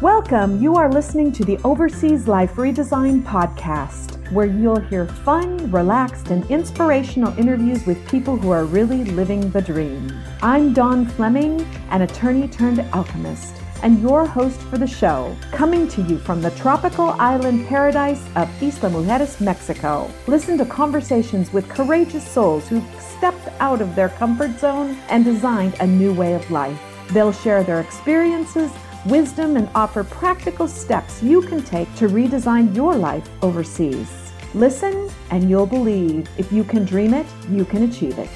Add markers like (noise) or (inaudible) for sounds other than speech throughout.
Welcome. You are listening to the Overseas Life Redesign podcast, where you'll hear fun, relaxed, and inspirational interviews with people who are really living the dream. I'm Dawn Fleming, an attorney turned alchemist, and your host for the show, coming to you from the tropical island paradise of Isla Mujeres, Mexico. Listen to conversations with courageous souls who've stepped out of their comfort zone and designed a new way of life. They'll share their experiences wisdom, and offer practical steps you can take to redesign your life overseas. Listen, and you'll believe if you can dream it, you can achieve it.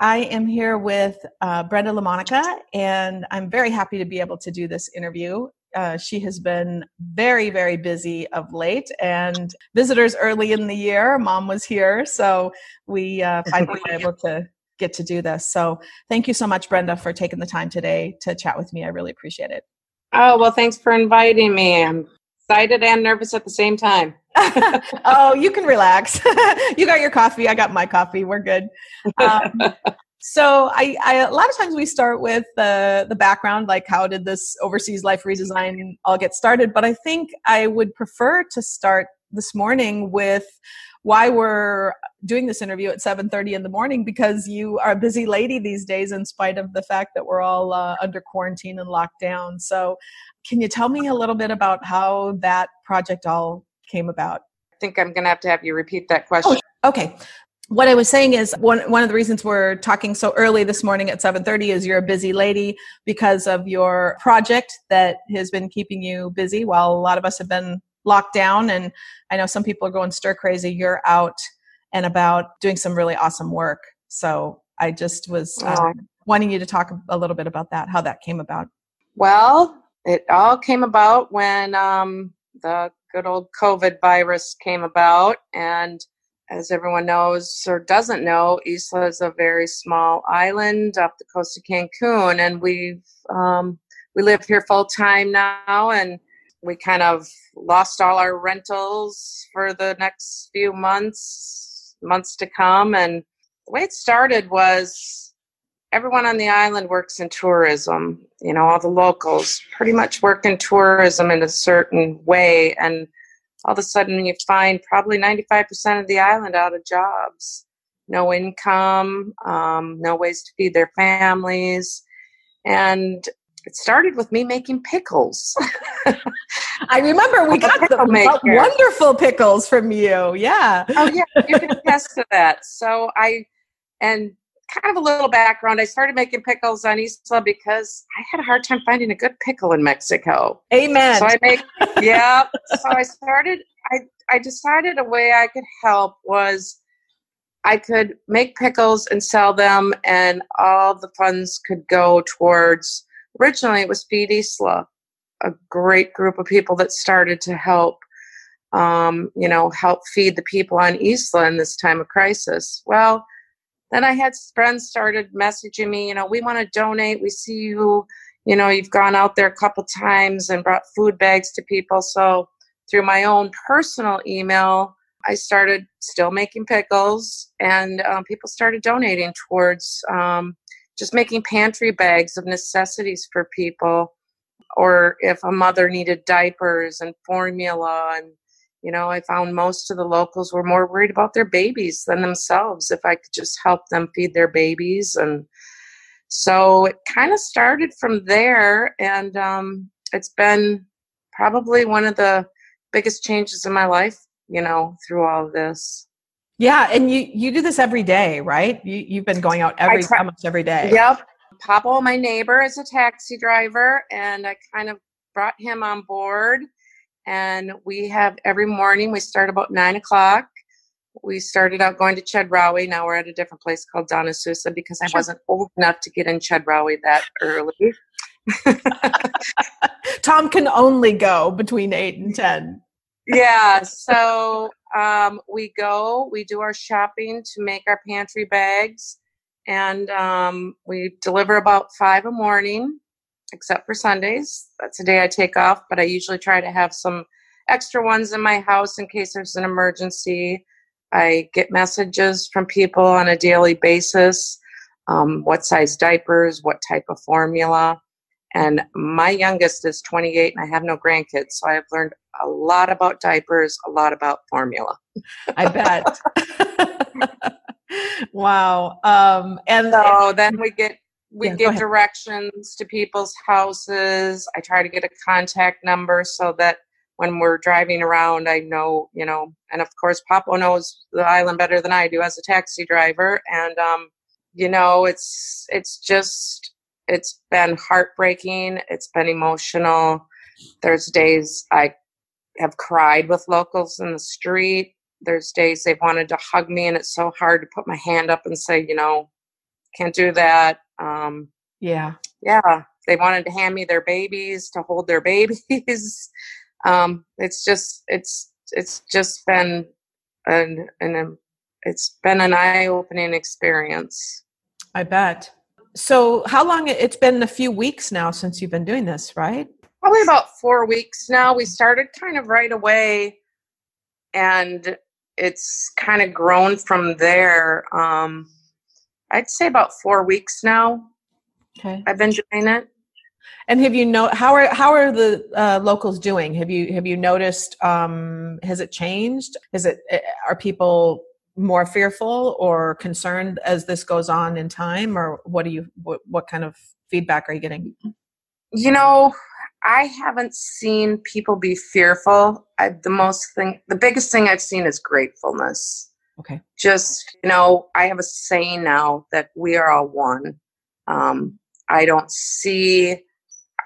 I am here with uh, Brenda LaMonica, and I'm very happy to be able to do this interview. Uh, she has been very, very busy of late, and visitors early in the year. Mom was here, so we uh, finally were able to get to do this. So thank you so much, Brenda, for taking the time today to chat with me. I really appreciate it. Oh, well, thanks for inviting me. I'm excited and nervous at the same time. (laughs) oh, you can relax. (laughs) you got your coffee. I got my coffee. We're good. Um, (laughs) so I, I, a lot of times we start with the the background, like how did this overseas life redesign all get started? But I think I would prefer to start this morning with why we're doing this interview at 7.30 in the morning because you are a busy lady these days in spite of the fact that we're all uh, under quarantine and locked down. So can you tell me a little bit about how that project all came about? I think i'm going to have to have you repeat that question. oh, okay. What I was saying is one one of the reasons we're talking so early this morning at 7:30 is you're a busy lady because of your project that has been keeping you busy while a lot of us have been locked down. And i know some people are going stir crazy you're out and about doing some really awesome work. So i just was um, wanting you to talk a little bit about that how that came about. Well it all came about when um, the good old covid virus came about. And as everyone knows or doesn't know, Isla is a very small island off the coast of Cancun, and we've um, we live here full time now, and we kind of lost all our rentals for the next few months, months to come. And the way it started was everyone on the island works in tourism. You know, all the locals pretty much work in tourism in a certain way. And all of a sudden, you find probably 95% of the island out of jobs. No income, um, no ways to feed their families. And it started with me making pickles. (laughs) I remember we got the wonderful pickles from you. Yeah. Oh yeah, you can attest to that. So I and kind of a little background. I started making pickles on Isla because I had a hard time finding a good pickle in Mexico. Amen. So I make yeah. so I started. I I decided a way I could help was I could make pickles and sell them, and all the funds could go towards originally it was Feed Isla, a great group of people that started to help, um, you know, help feed the people on Isla in this time of crisis. Well, then I had friends started messaging me, you know, we want to donate. We see you, you know, you've gone out there a couple times and brought food bags to people. So through my own personal email, I started still making pickles, and um, people started donating towards um, just making pantry bags of necessities for people. Or if a mother needed diapers and formula and you know i found most of the locals were more worried about their babies than themselves if i could just help them feed their babies. And so it kind of started from there and um, it's been probably one of the biggest changes in my life you know through all of this yeah, and you you do this every day, right? You you've been going out every try, almost every day. Yep. Pablo, my neighbor, is a taxi driver, and I kind of brought him on board. And we have every morning. We start about nine o'clock. We started out going to Chedraui. Now we're at a different place called Donna Sousa because I sure. wasn't old enough to get in Chedraui that early. (laughs) (laughs) Tom can only go between eight and ten. Yeah. So um, we go, we do our shopping to make our pantry bags, and um, we deliver about five a morning, except for Sundays. That's a day I take off, but I usually try to have some extra ones in my house in case there's an emergency. I get messages from people on a daily basis um, what size diapers, what type of formula. And my youngest is 28 and I have no grandkids. So I've learned a lot about diapers, a lot about formula. I bet. (laughs) wow. Um, and so then we get we yeah, get directions to people's houses. I try to get a contact number so that when we're driving around, I know, you know, and of course, Pablo knows the island better than I do as a taxi driver. And, um, you know, it's, it's just, it's been heartbreaking. It's been emotional. There's days I have cried with locals in the street. There's days they've wanted to hug me, and it's so hard to put my hand up and say, you know, can't do that. Um, yeah. Yeah. They wanted to hand me their babies to hold their (laughs) babies. um, it's just, it's, it's just been an, an, it's been an eye opening experience. I bet. So, how long? It's been a few weeks now since you've been doing this, right? Probably about four weeks now. We started kind of right away, and it's kind of grown from there. Um, I'd say about four weeks now. Okay, I've been doing it. And have you know how are how are the uh, locals doing? Have you have you noticed? Um, has it changed? Is it eh, are people more fearful or concerned as this goes on in time, or what do you what, what kind of feedback are you getting? You know, I haven't seen people be fearful. I, the most thing, the biggest thing I've seen is gratefulness. Okay. Just, you know, I have a saying now that we are all one. Um, I don't see,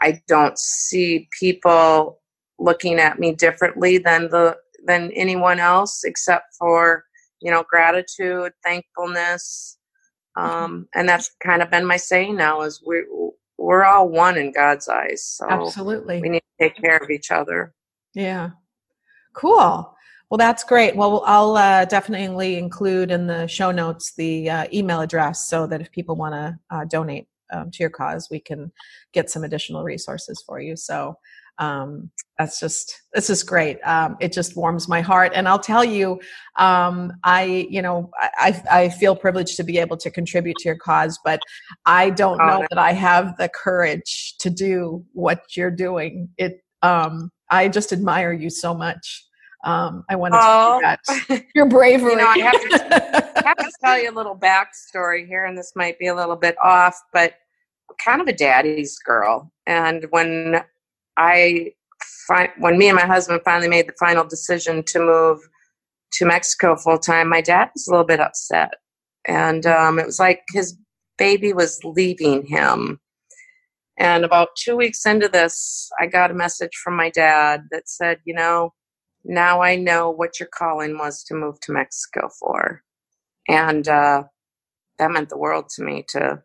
I don't see people looking at me differently than the, than anyone else except for, you know, gratitude, thankfulness. Mm-hmm. Um, and that's kind of been my saying now is we, we're all one in God's eyes. So absolutely. We need to take care of each other. Yeah. Cool. Well, that's great. Well, I'll uh, definitely include in the show notes the uh, email address so that if people want to uh, donate um, to your cause, we can get some additional resources for you. So um, that's just this is great. Um, it just warms my heart, and I'll tell you, um, I you know I, I feel privileged to be able to contribute to your cause, but I don't oh, know that I have the courage to do what you're doing. It um, I just admire you so much. Um, I want to oh. that (laughs) your bravery. you know, I have, to, (laughs) I have to tell you a little backstory here, and this might be a little bit off, but kind of a daddy's girl. And when I, fi- when me and my husband finally made the final decision to move to Mexico full time, my dad was a little bit upset, and um, it was like his baby was leaving him. And about two weeks into this, I got a message from my dad that said, you know now I know what your calling was to move to Mexico for. And uh, that meant the world to me to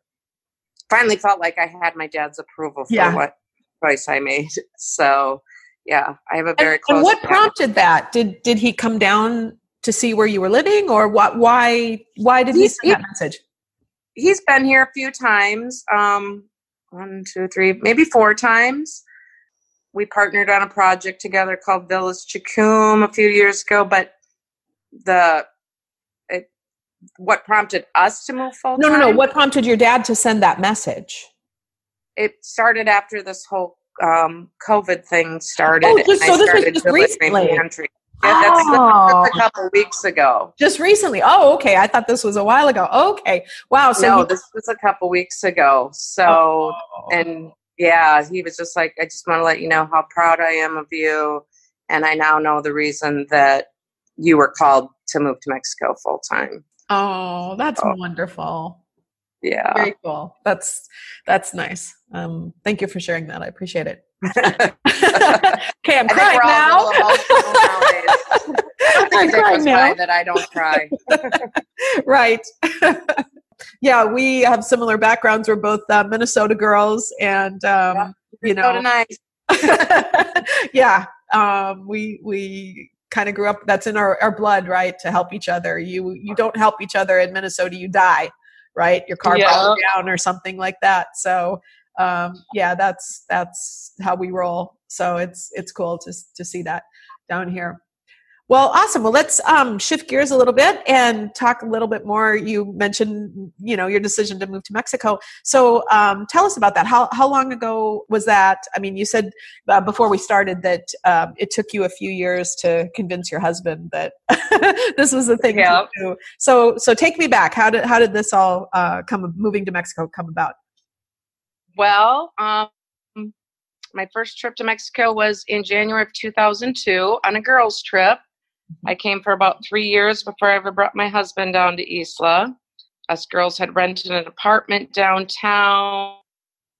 finally felt like I had my dad's approval for yeah. what choice I made. (laughs) So yeah, I have a very and, close. And what prompted that? Did did he come down to see where you were living, or what? Why why did he's, he send that message? He's been here a few times. Um, one, two, three, maybe four times we partnered on a project together called Villas Chicum a few years ago, but the it, what prompted us to move full No, no, no. What prompted your dad to send that message? It started after this whole um, COVID thing started. Oh, just, so this was just recently. Pantry. Yeah, that's, oh. that's, a couple weeks ago. Just recently. Oh, okay. I thought this was a while ago. Okay. Wow. So no, he- this was a couple weeks ago. So, oh. and yeah, he was just like, I just want to let you know how proud I am of you. And I now know the reason that you were called to move to Mexico full time. Oh, that's wonderful. Yeah. Very cool. That's that's nice. Um, thank you for sharing that. I appreciate it. (laughs) okay, I'm crying now. (laughs) I'm crying now. That I don't cry. (laughs) right yeah, we have similar backgrounds. We're both uh, Minnesota girls, and um, you know, yeah, um, we we kind of grew up. That's in our, our blood, right? To help each other. You you don't help each other in Minnesota, you die, right? Your car yeah. broke down or something like that. So um, yeah, that's that's how we roll. So it's it's cool to to see that down here. Well, awesome. Well, let's um, shift gears a little bit and talk a little bit more. You mentioned, you know, your decision to move to Mexico. So, um, tell us about that. How how long ago was that? I mean, you said uh, before we started that um, it took you a few years to convince your husband that (laughs) this was the thing yeah. to do. So, so take me back. How did how did this all uh, come? Moving to Mexico come about? Well, um, my first trip to Mexico was in January of 2002 on a girls' trip I came for about three years before I ever brought my husband down to Isla. Us girls had rented an apartment downtown.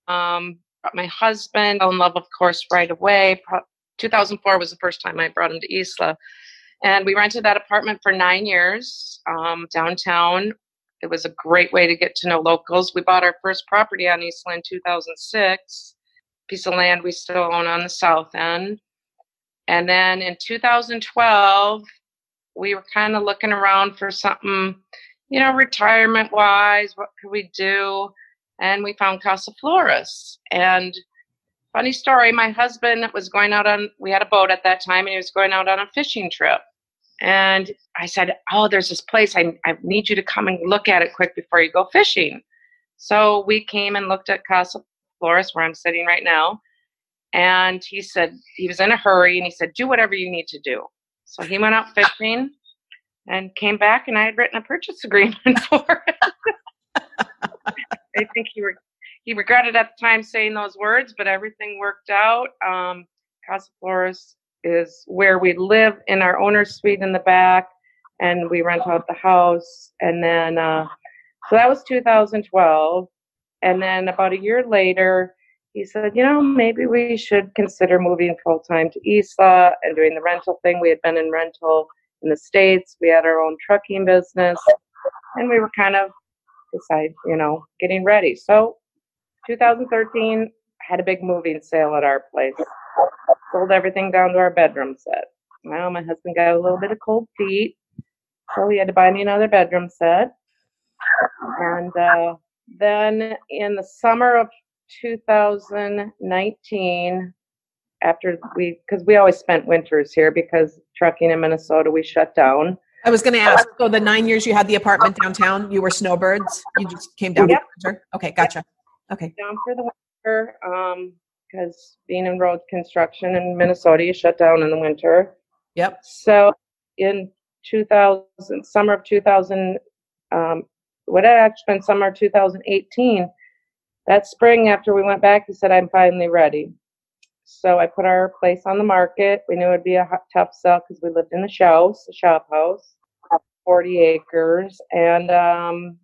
Um, brought my husband, fell in love, of course, right away. 2004 was the first time I brought him to Isla. And we rented that apartment for nine years um, downtown. It was a great way to get to know locals. We bought our first property on Isla in 2006, piece of land we still own on the south end. And then in 2012, we were kind of looking around for something, you know, retirement wise. What could we do? And we found Casa Flores. And funny story, my husband was going out on, we had a boat at that time, and he was going out on a fishing trip. And I said, Oh, there's this place. I, I need you to come and look at it quick before you go fishing. So we came and looked at Casa Flores, where I'm sitting right now. And he said he was in a hurry and he said, Do whatever you need to do. So he went out (laughs) fishing and came back, and I had written a purchase agreement (laughs) for it. I think he, re- he regretted at the time saying those words, but everything worked out. Um, Casa Flores is where we live in our owner's suite in the back, and we rent out the house. And then, uh, so that was 2012. And then about a year later, he said, you know, maybe we should consider moving full time to Isla and doing the rental thing. We had been in rental in the States, we had our own trucking business, and we were kind of decide, you know, getting ready. So 2013 had a big moving sale at our place. Sold everything down to our bedroom set. Well, my husband got a little bit of cold feet, so he had to buy me another bedroom set. And uh, then in the summer of 2019 after we because we always spent winters here because trucking in Minnesota we shut down. I was going to ask. So the nine years you had the apartment downtown, you were snowbirds. You just came down yep. for winter. Okay, gotcha. Okay, down for the winter um, because being in road construction in Minnesota, you shut down in the winter. Yep. So in 2000, summer of 2000, um, what had actually been summer 2018, that spring after we went back, he said, I'm finally ready. So I put our place on the market. We knew it'd be a tough sell because we lived in a house, a shop house, 40 acres. And um,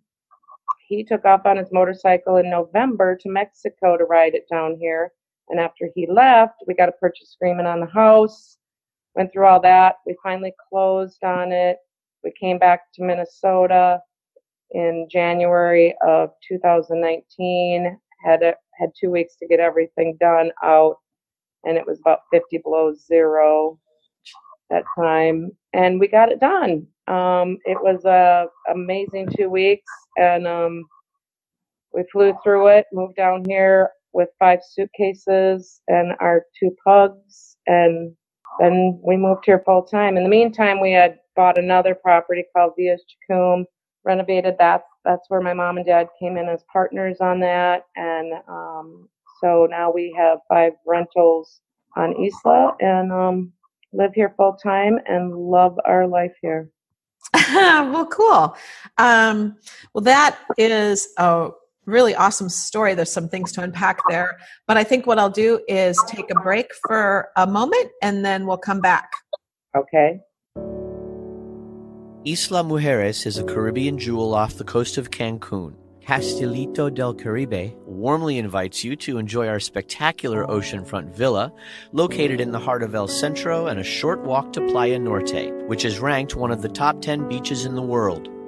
he took off on his motorcycle in November to Mexico to ride it down here. And after he left, we got a purchase agreement on the house, went through all that. We finally closed on it. We came back to Minnesota in January of 2019. Had a, had two weeks to get everything done out, and it was about 50 below zero that time, and we got it done. Um, it was a amazing two weeks, and um, we flew through it. Moved down here with five suitcases and our two pugs, and then we moved here full time. In the meantime, we had bought another property called Villas Chacum renovated that. That's where my mom and dad came in as partners on that. And um, so now we have five rentals on Isla and um, live here full time and love our life here. (laughs) well, cool. Um, well, that is a really awesome story. There's some things to unpack there. But I think what I'll do is take a break for a moment and then we'll come back. Okay. Isla Mujeres is a Caribbean jewel off the coast of Cancun. Castilito del Caribe warmly invites you to enjoy our spectacular oceanfront villa located in the heart of El Centro and a short walk to Playa Norte, which is ranked one of the top 10 beaches in the world.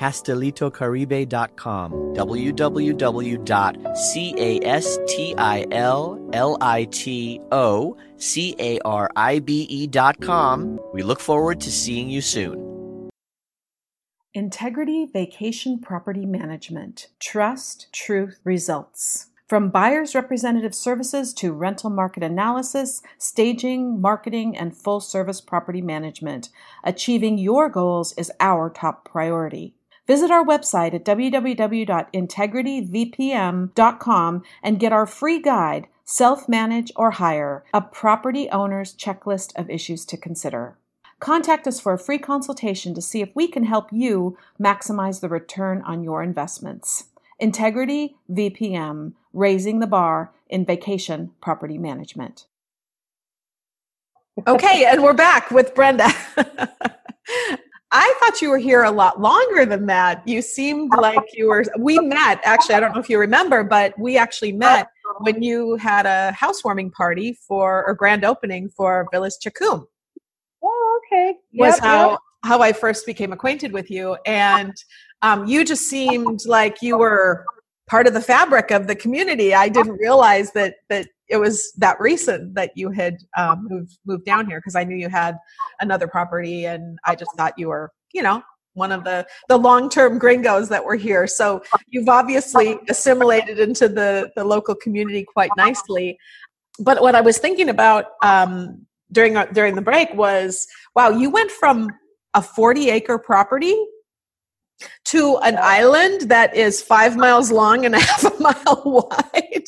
CastelitoCaribe.com. www.castilitocaribe.com. We look forward to seeing you soon. Integrity Vacation Property Management. Trust, truth, results. From buyer's representative services to rental market analysis, staging, marketing, and full service property management, achieving your goals is our top priority. Visit our website at www.integrityvpm.com and get our free guide, Self Manage or Hire, a property owner's checklist of issues to consider. Contact us for a free consultation to see if we can help you maximize the return on your investments. Integrity VPM, raising the bar in vacation property management. Okay, and we're back with Brenda. (laughs) I thought you were here a lot longer than that. You seemed like you were. We met, actually, I don't know if you remember, but we actually met when you had a housewarming party for a grand opening for Villas Chacum. Oh, okay. Was yep, how, yep. how I first became acquainted with you. And um, you just seemed like you were part of the fabric of the community. I didn't realize that that it was that recent that you had um, moved moved down here because I knew you had another property, and I just thought you were, you know, one of the the long term gringos that were here. So you've obviously assimilated into the the local community quite nicely. But what I was thinking about um, during during the break was, wow, you went from a 40 acre property to an island that is five miles long and a (laughs) half a mile wide.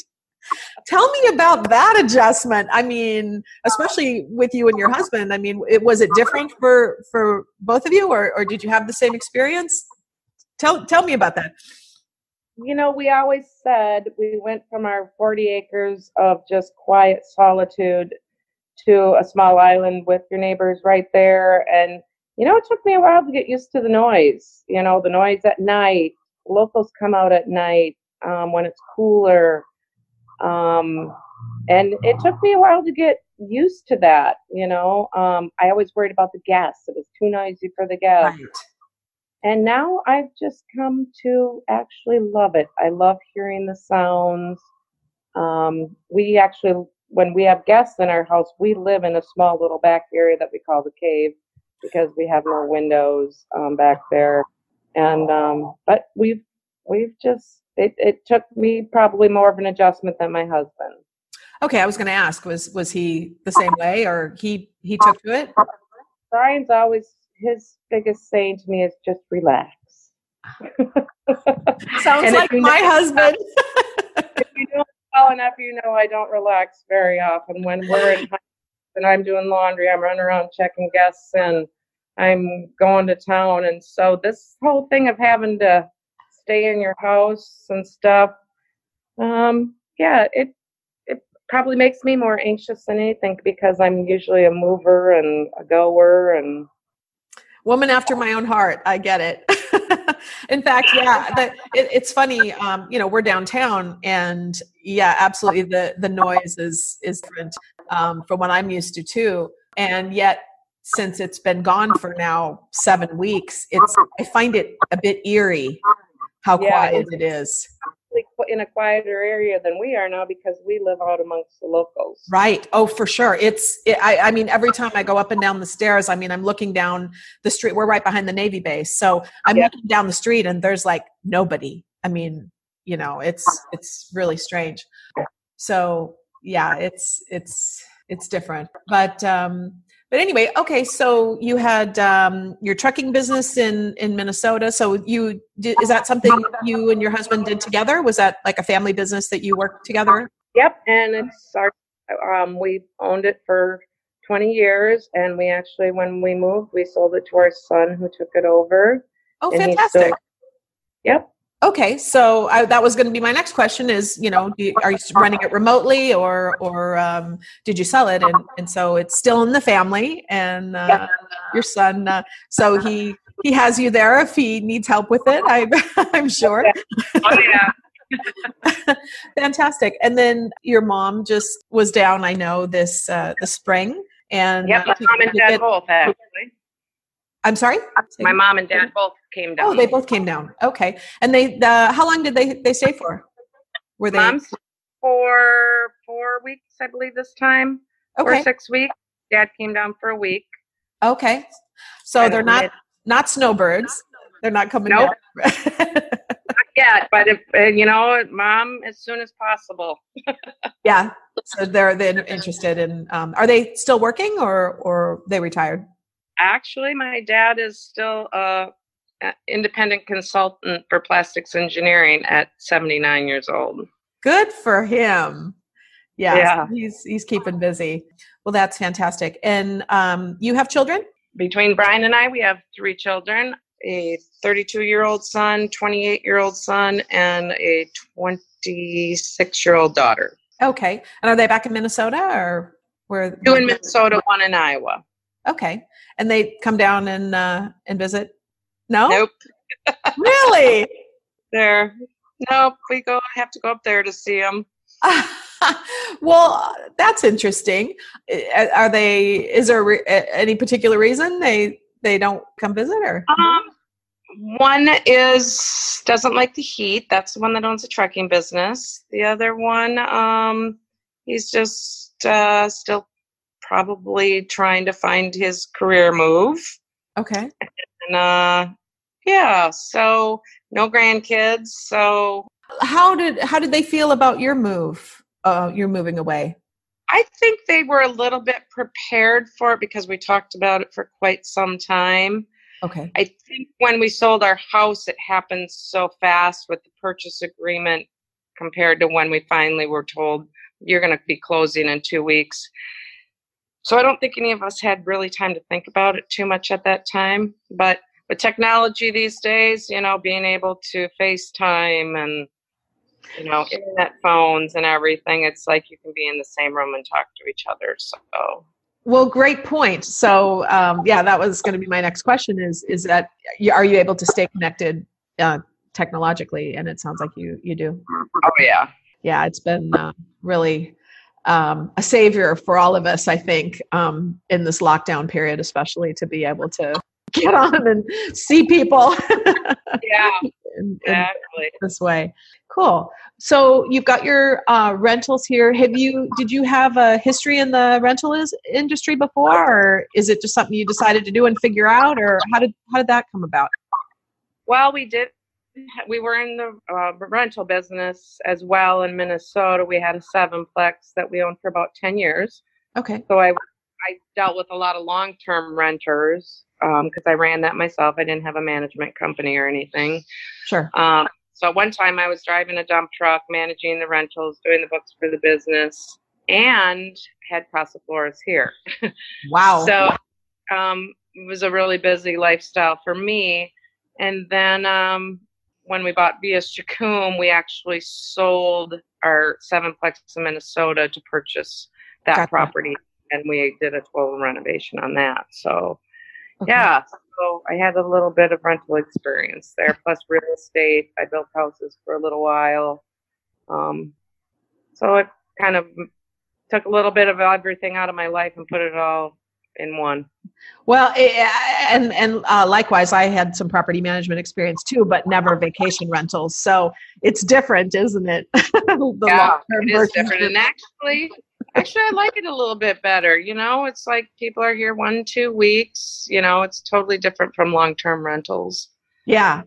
Tell me about that adjustment. I mean, especially with you and your husband. I mean, it, was it different for for both of you, or or did you have the same experience? Tell tell me about that. You know, we always said we went from our 40 acres of just quiet solitude to a small island with your neighbors right there and you know, it took me a while to get used to the noise. You know, the noise at night. Locals come out at night um, when it's cooler. Um, and it took me a while to get used to that. You know, um, I always worried about the guests. It was too noisy for the guests. Right. And now I've just come to actually love it. I love hearing the sounds. Um, we actually, when we have guests in our house, we live in a small little back area that we call the cave because we have more windows um, back there. And um, but we've we've just it, it took me probably more of an adjustment than my husband. Okay, I was going to ask was was he the same way or he he took to it? Brian's always his biggest saying to me is just relax. (laughs) Sounds like my know, husband. (laughs) if you know well enough, you know I don't relax very often when we're in (laughs) and I'm doing laundry. I'm running around checking guests and I'm going to town. And so this whole thing of having to stay in your house and stuff, um, yeah, it it probably makes me more anxious than anything because I'm usually a mover and a goer and woman after my own heart. I get it. (laughs) in fact, yeah, the, it, it's funny. Um, you know, we're downtown, and yeah, absolutely, the the noise is is different um, from what I'm used to too. And yet, since it's been gone for now seven weeks, it's I find it a bit eerie how yeah, quiet it is. In a quieter area than we are now because we live out amongst the locals. Right. Oh, for sure. It's. It, I. I mean, every time I go up and down the stairs, I mean, I'm looking down the street. We're right behind the Navy base, so I'm yeah. looking down the street, and there's like nobody. I mean, you know, it's it's really strange. So yeah, it's it's it's different. But um, but anyway, okay. So you had um, your trucking business in in Minnesota. So you did, is that something you and your husband did together? Was that like a family business that you worked together? Yep, and it's our um, we owned it for 20 years, and we actually when we moved, we sold it to our son who took it over. Oh, fantastic! Still, yep, Okay, so I, that was going to be my next question: is you know, you, are you running it remotely, or or um, did you sell it? And and so it's still in the family, and uh, your son, uh, so he he has you there if he needs help with it. I, (laughs) I'm sure. Oh yeah. (laughs) Fantastic. And then your mom just was down. I know this uh, the spring, and yep, mom and dad both actually. I'm sorry. My mom and dad both came down. Oh, they both came down. Okay, and they the how long did they they stay for? Were they Mom's for four weeks, I believe, this time. Okay? six weeks. Dad came down for a week. Okay, so And they're not mid- not snowbirds. They're not coming Nope. down. (laughs) Not yet, but if uh, you know, mom, as soon as possible. (laughs) yeah, so they're they're interested in. Um, are they still working or or they retired? Actually, my dad is still a, a independent consultant for plastics engineering at 79 years old. Good for him. Yeah, Yeah. he's he's keeping busy. Well, that's fantastic. And um, you have children? Between Brian and I, we have three children: a 32 year old son, 28 year old son, and a 26 year old daughter. Okay. And are they back in Minnesota or where? Two in Minnesota, one in Iowa. Okay. And they come down and uh, and visit? No. Nope, Really? (laughs) there. Nope, we go I have to go up there to see them. (laughs) well, that's interesting. Are they? Is there re- any particular reason they they don't come visit or? Um, one is doesn't like the heat. That's the one that owns a trucking business. The other one, um, he's just uh, still probably trying to find his career move. Okay. And uh, yeah, so no grandkids. So How did how did they feel about your move? Uh, you're moving away. I think they were a little bit prepared for it because we talked about it for quite some time. Okay. I think when we sold our house, it happened so fast with the purchase agreement compared to when we finally were told you're going to be closing in two weeks. So I don't think any of us had really time to think about it too much at that time. But with technology these days, you know, being able to FaceTime and you know, internet phones and everything, it's like you can be in the same room and talk to each other. So Well, great point. So, um, yeah, that was going to be my next question. Is is that are you able to stay connected uh, technologically? And it sounds like you you do. Oh yeah. Yeah, it's been uh, really um, a savior for all of us. I think um, in this lockdown period, especially to be able to (laughs) get on and see people (laughs) Yeah, in, in exactly. this way. Cool. So you've got your uh, rentals here. Have you? Did you have a history in the rental is, industry before, or is it just something you decided to do and figure out, or how did how did that come about? Well, we did. We were in the uh, rental business as well in Minnesota. We had a sevenplex that we owned for about ten years. Okay. So I I dealt with a lot of long term renters because I ran that myself. I didn't have a management company or anything. Sure. Um, so one time I was driving a dump truck, managing the rentals, doing the books for the business, and had Casa Flores here. (laughs) Wow. So um, it was a really busy lifestyle for me. And then um, when we bought VS Jacome, we actually sold our sevenplex in Minnesota to purchase that Gotcha. property, and we did a total renovation on that. So Okay. yeah, so I had a little bit of rental experience there, plus real estate. I built houses for a little while. Um, so it kind of took a little bit of everything out of my life and put it all in one. Well, eh, and and uh, likewise, I had some property management experience too, but never vacation rentals. So it's different, isn't it? (laughs) the yeah, it is different. And actually, actually, I like it a little bit better. You know, it's like people are here one, two weeks. You know, it's totally different from long-term rentals. Yeah.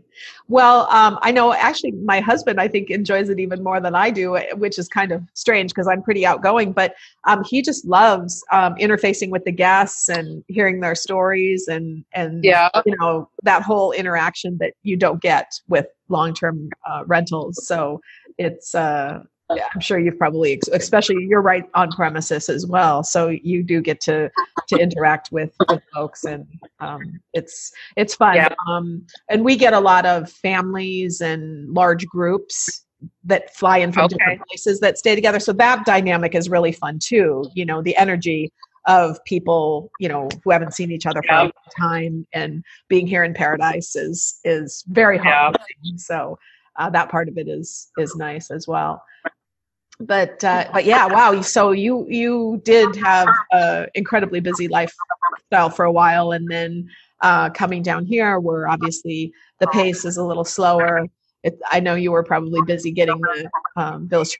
Well, um, I know actually my husband, I think, enjoys it even more than I do, which is kind of strange because I'm pretty outgoing, but um, he just loves um, interfacing with the guests and hearing their stories and, and Yeah. you know, that whole interaction that you don't get with long term uh, rentals. So it's, uh, I'm sure you've probably, especially you're right on premises as well. So you do get to to interact with, with folks, and um, it's it's fun. Yeah. Um, and we get a lot of families and large groups that fly in from Okay. different places that stay together. So that dynamic is really fun too. You know, the energy of people, you know, who haven't seen each other for a long time and being here in paradise is is very Yeah. So uh, that part of it is is nice as well but uh, but yeah wow so you you did have a incredibly busy lifestyle for a while and then uh, coming down here, where obviously the pace is a little slower. It, I know you were probably busy getting the um, Village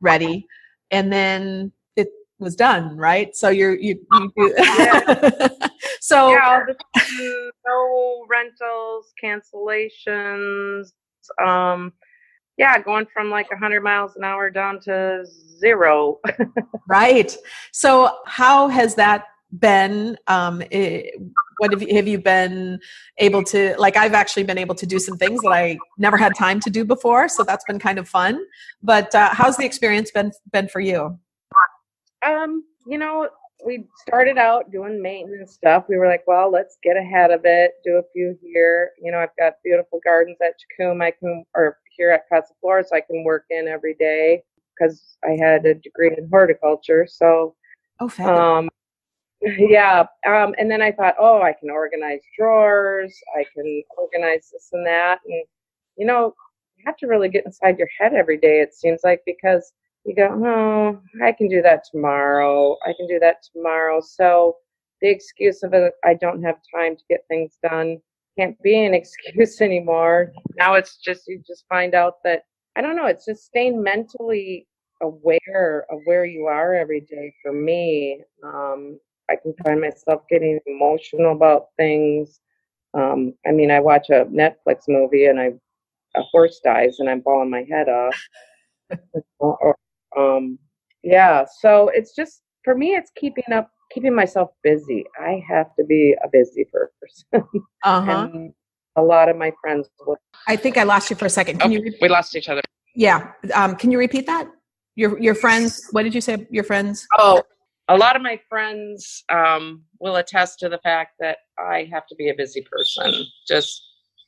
ready, and then it was done, right? So you're you, you do. (laughs) Yeah. (laughs) so yeah, no rentals, cancellations. Um, yeah, going from like 100 miles an hour down to zero. (laughs) right. So, how has that been? Um, it, what have you, have you been able to like i've actually been able to do some things that i never had time to do before so that's been kind of fun but uh, how's the experience been been for you um you know we started out doing maintenance stuff we were like well let's get ahead of it do a few here you know i've got beautiful gardens at Chacombe i can or here at Casa Flores so i can work in every day because i had a degree in horticulture so oh um (laughs) yeah um, and then i thought oh i can organize drawers i can organize this and that and you know you have to really get inside your head every day it seems like because you go oh i can do that tomorrow i can do that tomorrow so the excuse of it i don't have time to get things done can't be an (laughs) excuse anymore now it's just you just find out that i don't know it's just staying mentally aware of where you are every day for me um, I can find myself getting emotional about things. Um, I mean, I watch a Netflix movie and I a horse dies and I'm bawling my head off. (laughs) or, um, yeah, so it's just for me, it's keeping up, keeping myself busy. I have to be a busy person. (laughs) uh-huh. a lot of my friends. Will- I think I lost you for a second. Can oh, you? Re- we lost each other. Yeah. Um, can you repeat that? Your your friends. What did you say? Your friends? Oh, a lot of my friends um, will attest to the fact that I have to be a busy person. Just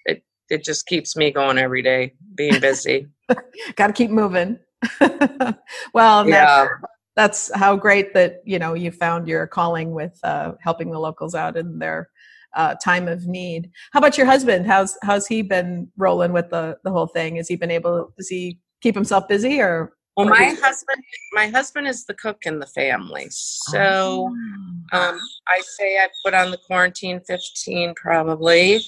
it it just keeps me going every day, being busy. (laughs) Got to keep moving. (laughs) well, yeah. That's, how great that you know you found your calling with uh, helping the locals out in their uh, time of need. How about your husband? How's how's he been rolling with the the whole thing? Has he been able? Does he keep himself busy or well, my husband, my husband is the cook in the family, so um, I say I put on the quarantine fifteen probably.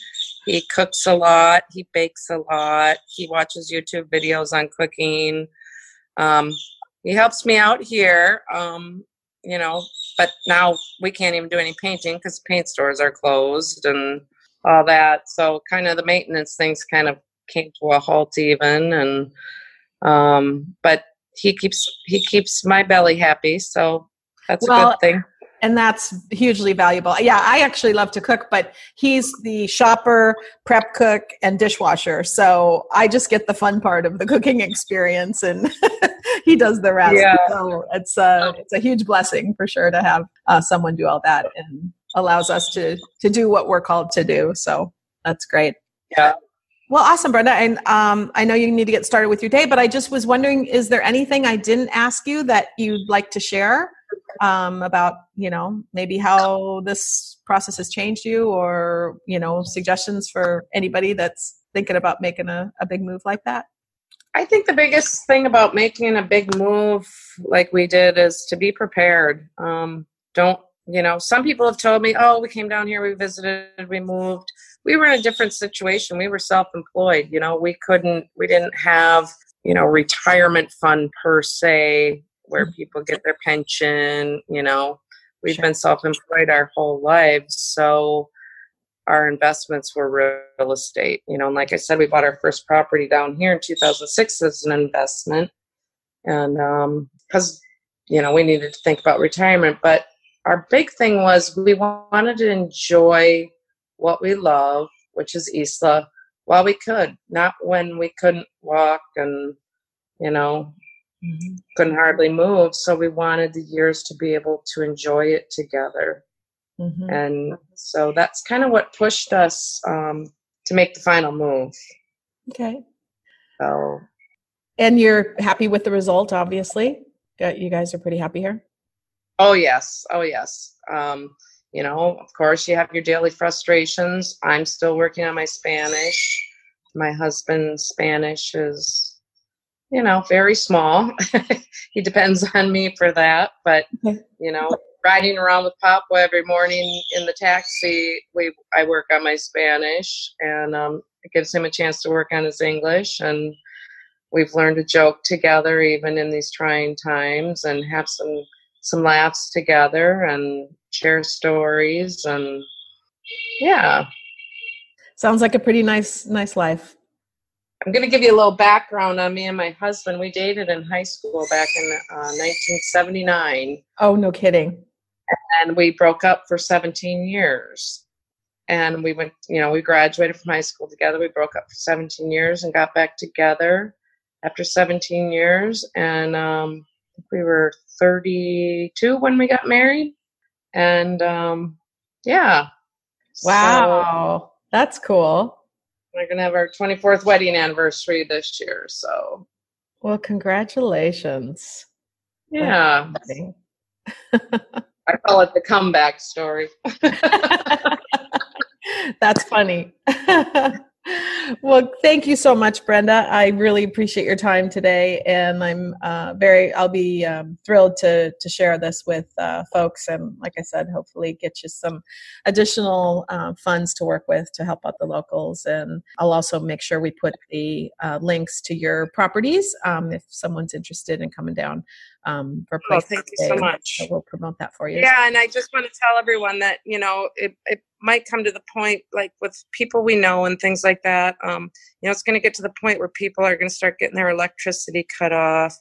He cooks a lot. He bakes a lot. He watches YouTube videos on cooking. Um, he helps me out here, um, you know. But now we can't even do any painting because paint stores are closed and all that. So kind of the maintenance things kind of came to a halt even and um, but he keeps he keeps my belly happy so that's well, a good thing and that's hugely valuable yeah i actually love to cook but he's the shopper prep cook and dishwasher so i just get the fun part of the cooking (laughs) experience and (laughs) (laughs) he does the rest yeah. so it's a it's a huge blessing for sure to have uh, someone do all that and allows us to to do what we're called to do so that's great yeah well, awesome, Brenda. And um, I know you need to get started with your day, but I just was wondering, is there anything I didn't ask you that you'd like to share um, about, you know, maybe how this process has changed you or, you know, suggestions for anybody that's thinking about making a, a big move like that? I think the biggest thing about making a big move like we did is to be prepared. Um, don't, you know, some people have told me, oh, we came down here, we visited, we moved we were in a different situation. We were self-employed. You know, we couldn't, we didn't have, you know, retirement fund per se where mm-hmm. people get their pension. You know, we've sure. been self-employed our whole lives, so our investments were real estate. You know, and like I said, we bought our first property down here in 2006 as an investment, and um, because you know we needed to think about retirement, but our big thing was we wanted to enjoy what we love, which is Isla, while we could, not when we couldn't walk and, you know, mm-hmm. couldn't hardly move. So we wanted the years to be able to enjoy it together. Mm-hmm. And so that's kind of what pushed us um, to make the final move. Okay. So. And you're happy with the result, obviously. You guys are pretty happy here. Oh yes. Oh yes. Um, you know, of course, you have your daily frustrations. I'm still working on my Spanish. My husband's Spanish is, you know, very small. (laughs) he depends on me for that, but you know, riding around with Pablo every morning in the taxi. We I work on my Spanish, and um, it gives him a chance to work on his English. And we've learned to joke together, even in these trying times, and have some some laughs together and share stories. And yeah, sounds like a pretty nice nice life. I'm going to give you a little background on me and my husband. We dated in high school back in uh, 1979. Oh, no kidding and we broke up for 17 years. And we went you know we graduated from high school together. We broke up for 17 years and got back together after 17 years. And um, we were 32 when we got married. And um, yeah. Wow. So that's cool. We're gonna have our 24th wedding anniversary this year so. Well congratulations. Yeah (laughs) I call it the comeback story. (laughs) That's funny. (laughs) well, thank you so much, Brenda. I really appreciate your time today, and I'm uh, very. I'll be um, thrilled to to share this with uh, folks, and like I said, hopefully get you some additional uh, funds to work with to help out the locals. And I'll also make sure we put the uh, links to your properties um, if someone's interested in coming down um, for oh, thank you so much. So we'll promote that for you. Yeah, and I just want to tell everyone that you know it, it might come to the point like with people we know and things like that. Um, you know, it's going to get to the point where people are going to start getting their electricity cut off.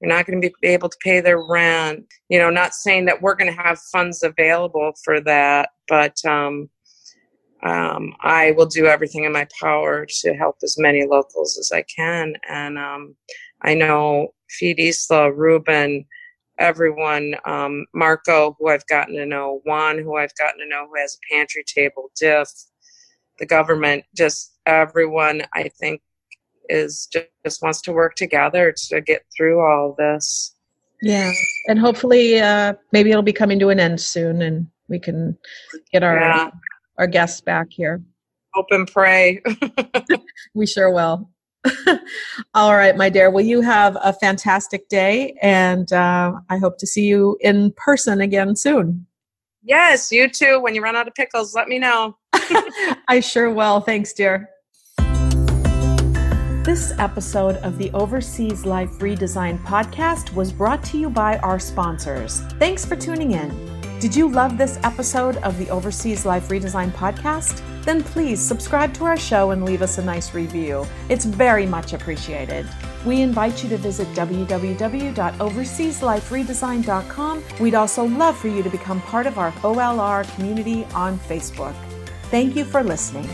They're not going to be able to pay their rent. You know, not saying that we're going to have funds available for that, but um, um, I will do everything in my power to help as many locals as I can. And um, I know Feed Isla, Ruben, everyone, um, Marco, who I've gotten to know, Juan, who I've gotten to know, who has a pantry table, DIF, the government, just everyone, I think, is just, just wants to work together to get through all this. Yeah, and hopefully, uh, maybe it'll be coming to an end soon, and we can get our yeah. our guests back here. Hope and pray. (laughs) we sure will. All right, my dear. Well, you have a fantastic day, and uh, I hope to see you in person again soon. Yes, you too. When you run out of pickles, let me know. (laughs) I sure will. Thanks, dear. This episode of the Overseas Life Redesign podcast was brought to you by our sponsors. Thanks for tuning in. Did you love this episode of the Overseas Life Redesign podcast? Then please subscribe to our show and leave us a nice review. It's very much appreciated. We invite you to visit www.overseasliferedesign.com. We'd also love for you to become part of our OLR community on Facebook. Thank you for listening.